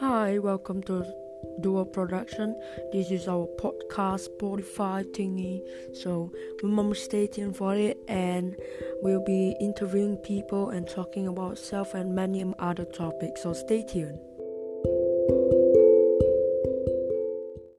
Hi, welcome to Dual Production. This is our podcast Spotify thingy. So remember stay tuned for it and we'll be interviewing people and talking about self and many other topics. So stay tuned.